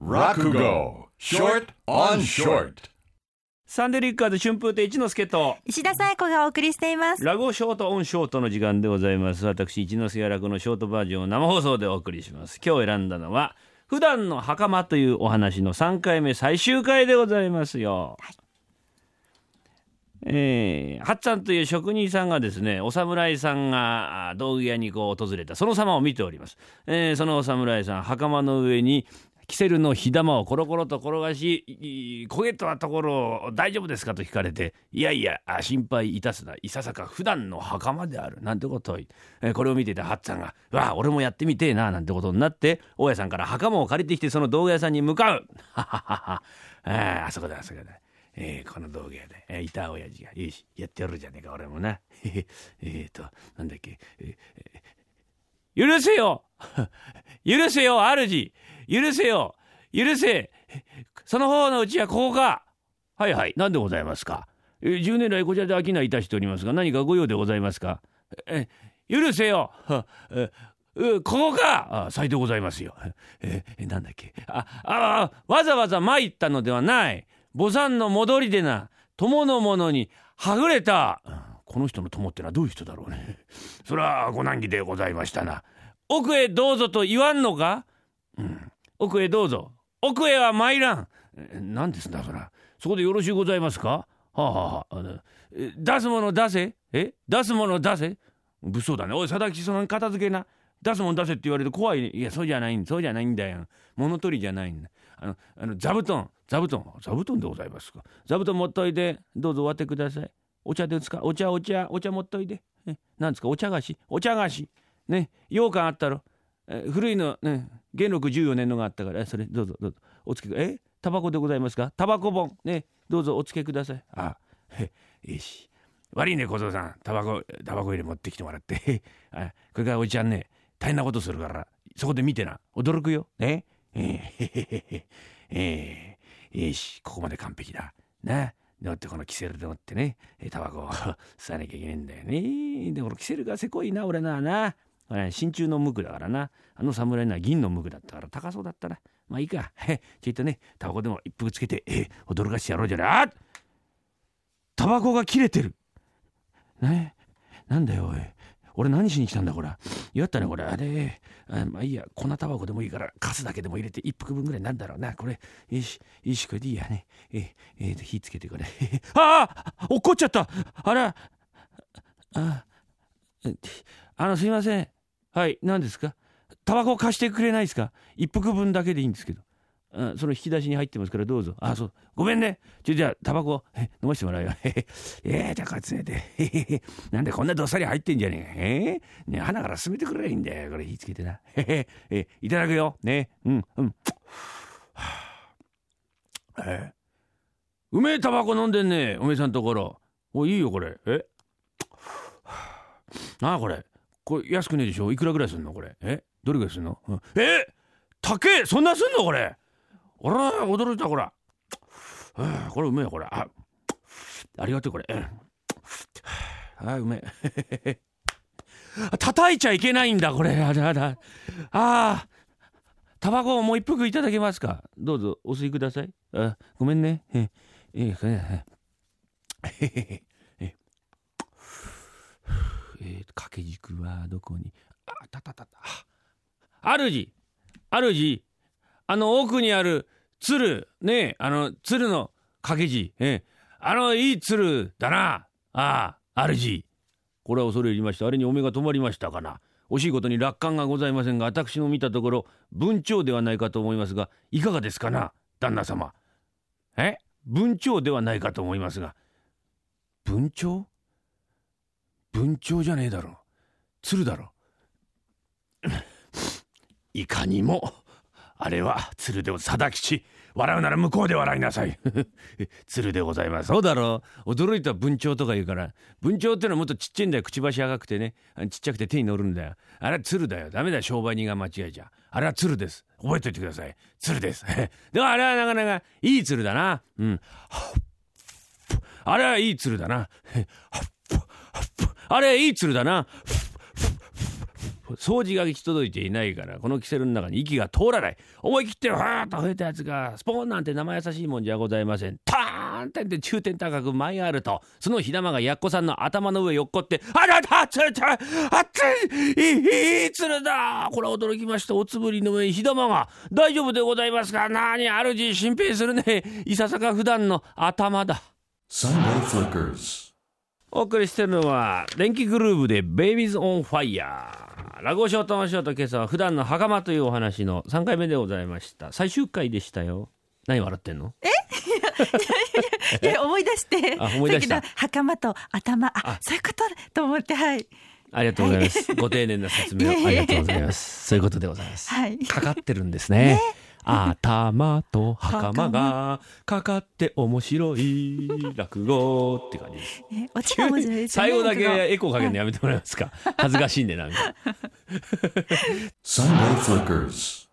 Rakugo. Short on Short. サンデーリッカーズ春風亭一之輔と石田紗友子がお送りしています。ラゴショートオンショートの時間でございます。私一之輔楽のショートバージョンを生放送でお送りします。今日選んだのは普段の袴というお話の3回目最終回でございますよ、えー、はっちゃんという職人さんがですねお侍さんがあ道具屋にこう訪れた。その様を見ております、えーそのお侍さん袴の上にキセルの火玉をコロコロと転がし焦げたところ大丈夫ですかと聞かれていやいや心配いたすな。いささか普段の袴である。なんてことを言い、えこれを見ていたハッツァンが「わあ俺もやってみてえな」なんてことになって大家さんから袴を借りてきてその道具屋さんに向かう。ああそこだあそこだ。えーこの道具屋で、えいた親父が「よしやってやるじゃねえか俺もな」えっとなんだっけ、えー許せよ。許せよ主。許せよ。許せ。その方のうちはここか。はいはい。何でございますか。10年来こちらで商いいたしておりますが何かご用でございますか。え許せよ。えここか。あさいでございますよ。えなんだっけ。ああわざわざ参ったのではない。母さんの戻りでな。友の者にはぐれた。うんこの人の友ってのはどういう人だろうね。それはご難儀でございましたな。奥へどうぞと言わんのか、うん、奥へどうぞ。奥へは参らん。何ですだそら。そこでよろしゅうございますか？はあ、はあはああの、え出すもの出せ？え？出すもの出せ？物騒だね。おい、佐々木その片付けな。出すもん出せって言われると怖いね。いや、そうじゃないそうじゃないんだよ。物取りじゃないんだ。あの、あの座布団、座布団、座布団でございますか？座布団持っといて、どうぞ割ってください。お茶ですか？お茶、お茶、お茶持っといて。えなんですか？お茶菓子？お茶菓子。ね、羊羹あったろ？え古いの、ね、元禄14年のがあったから、それ、どうぞ、どうぞ。お付け、えタバコでございますか？タバコ本。ね、どうぞお付けください。あ、へ、よし。悪いね小僧さん。タバコタバコ入れ持ってきてもらって。あこれからおじちゃんね大変なことするからそこで見てな。驚くよ。ね。えー、へへへへえー、よし。ここまで完璧だ。な。でもってこのキセルでもってねタバコを 吸わなきゃいけないんだよね。でこのキセルがせこいな俺のはな。真鍮の無垢だからな。あの侍のは銀の無垢だったから高そうだったな。まあいいか。へちょいとねタバコでも一服つけてえー驚かしてやろうじゃない。あタバコが切れてる。ねなんだよおい。俺何しに来たんだこれやったねこれ。あれあまあいいや。粉タバコでもいいからカスだけでも入れて一服分ぐらいなんだろうな。これよしよしこれでいいや。ね。ええーと火つけてこれ。ああ落っこっちゃった。あら。あえあのすいません。はい何ですか？タバコ貸してくれないですか？一服分だけでいいんですけどあその引き出しに入ってますからどうぞ。あ、そう。ごめんね。ちょ、じゃあ、タバコ、え飲ませてもらうよ。へへえー、じゃあ、こつねて。へへへ。なんでこんなどっさり入ってんじゃねえ？えー、ね鼻から進めてくれいいんだよ。これ火つけてな。へへ。えいただくよ。ね。うん、うん。はあえうめえタバコ飲んでんね。おめえさんところ。おいいよ、これ。え？なあ、これ。これ安くねえでしょ？いくらぐらいすんの？これ。え？どれぐらいすんの、うん、え？高え！そんなすんの？これ。あら驚いたこら、はあ、これうめえこれあありがとうこれ。あうめえ。叩いちゃいけないんだこれ。あらあら。あタバコをもう一服いただけますか？どうぞお吸いください。あごめんね。えええええええ掛け軸はどこに？あたたたた。あ主主あの奥にある鶴。ねあの鶴の掛け字。えあのいい鶴だな。ああ主これは恐れ入りました。あれにお目が止まりましたかな。惜しいことに楽観がございませんが私の見たところ文鳥ではないかと思いますがいかがですかな旦那様。え？文鳥ではないかと思いますが。文鳥？文鳥じゃねえだろ。鶴だろ。いかにもあれは鶴で貞吉笑うなら向こうで笑いなさい。鶴でございます。そうだろ。う驚いた文鳥とか言うから。文鳥ってのはもっとちっちゃいんだよ。くちばし赤くてね。ちっちゃくて手に乗るんだよ。あれは鶴だよ。ダメだよ。商売人が間違えちゃ。あれは鶴です。覚えておいてください。鶴です。でもあれはなかなかいい鶴だな。うん。あれはいい鶴だなあれいい鶴だな掃除が行き届いていないからこのキセルの中に息が通らない思い切ってふーっと増えたやつがスポーンなんて生優しいもんじゃございませんターンってって中点高く舞いあるとその火玉がやっこさんの頭の上よっこってあらたついた熱いいい鶴だこれは驚きましたおつぶりの上に火玉が大丈夫でございますかなに主心配するねいささか普段の頭だ Sunday Flickers. お送りしてるのは電気グルーヴで「Babies on Fire」ラゴショートマショート今朝は普段の袴というお話の3回目でございました。最終回でしたよ。何笑ってんの？いや 思い出して。あ思い出した。袴と頭。あそういうこと？と思ってはい。ありがとうございます、ご丁寧な説明を。ありがとうございます。そういうことでございます、はい。かかってるんですね頭と袴がかかって面白い落語って感じです。えオチが面白いでね 最後だけエコーかけるのやめてもらえますか？恥ずかしいんでなんか。Sunday Flickers.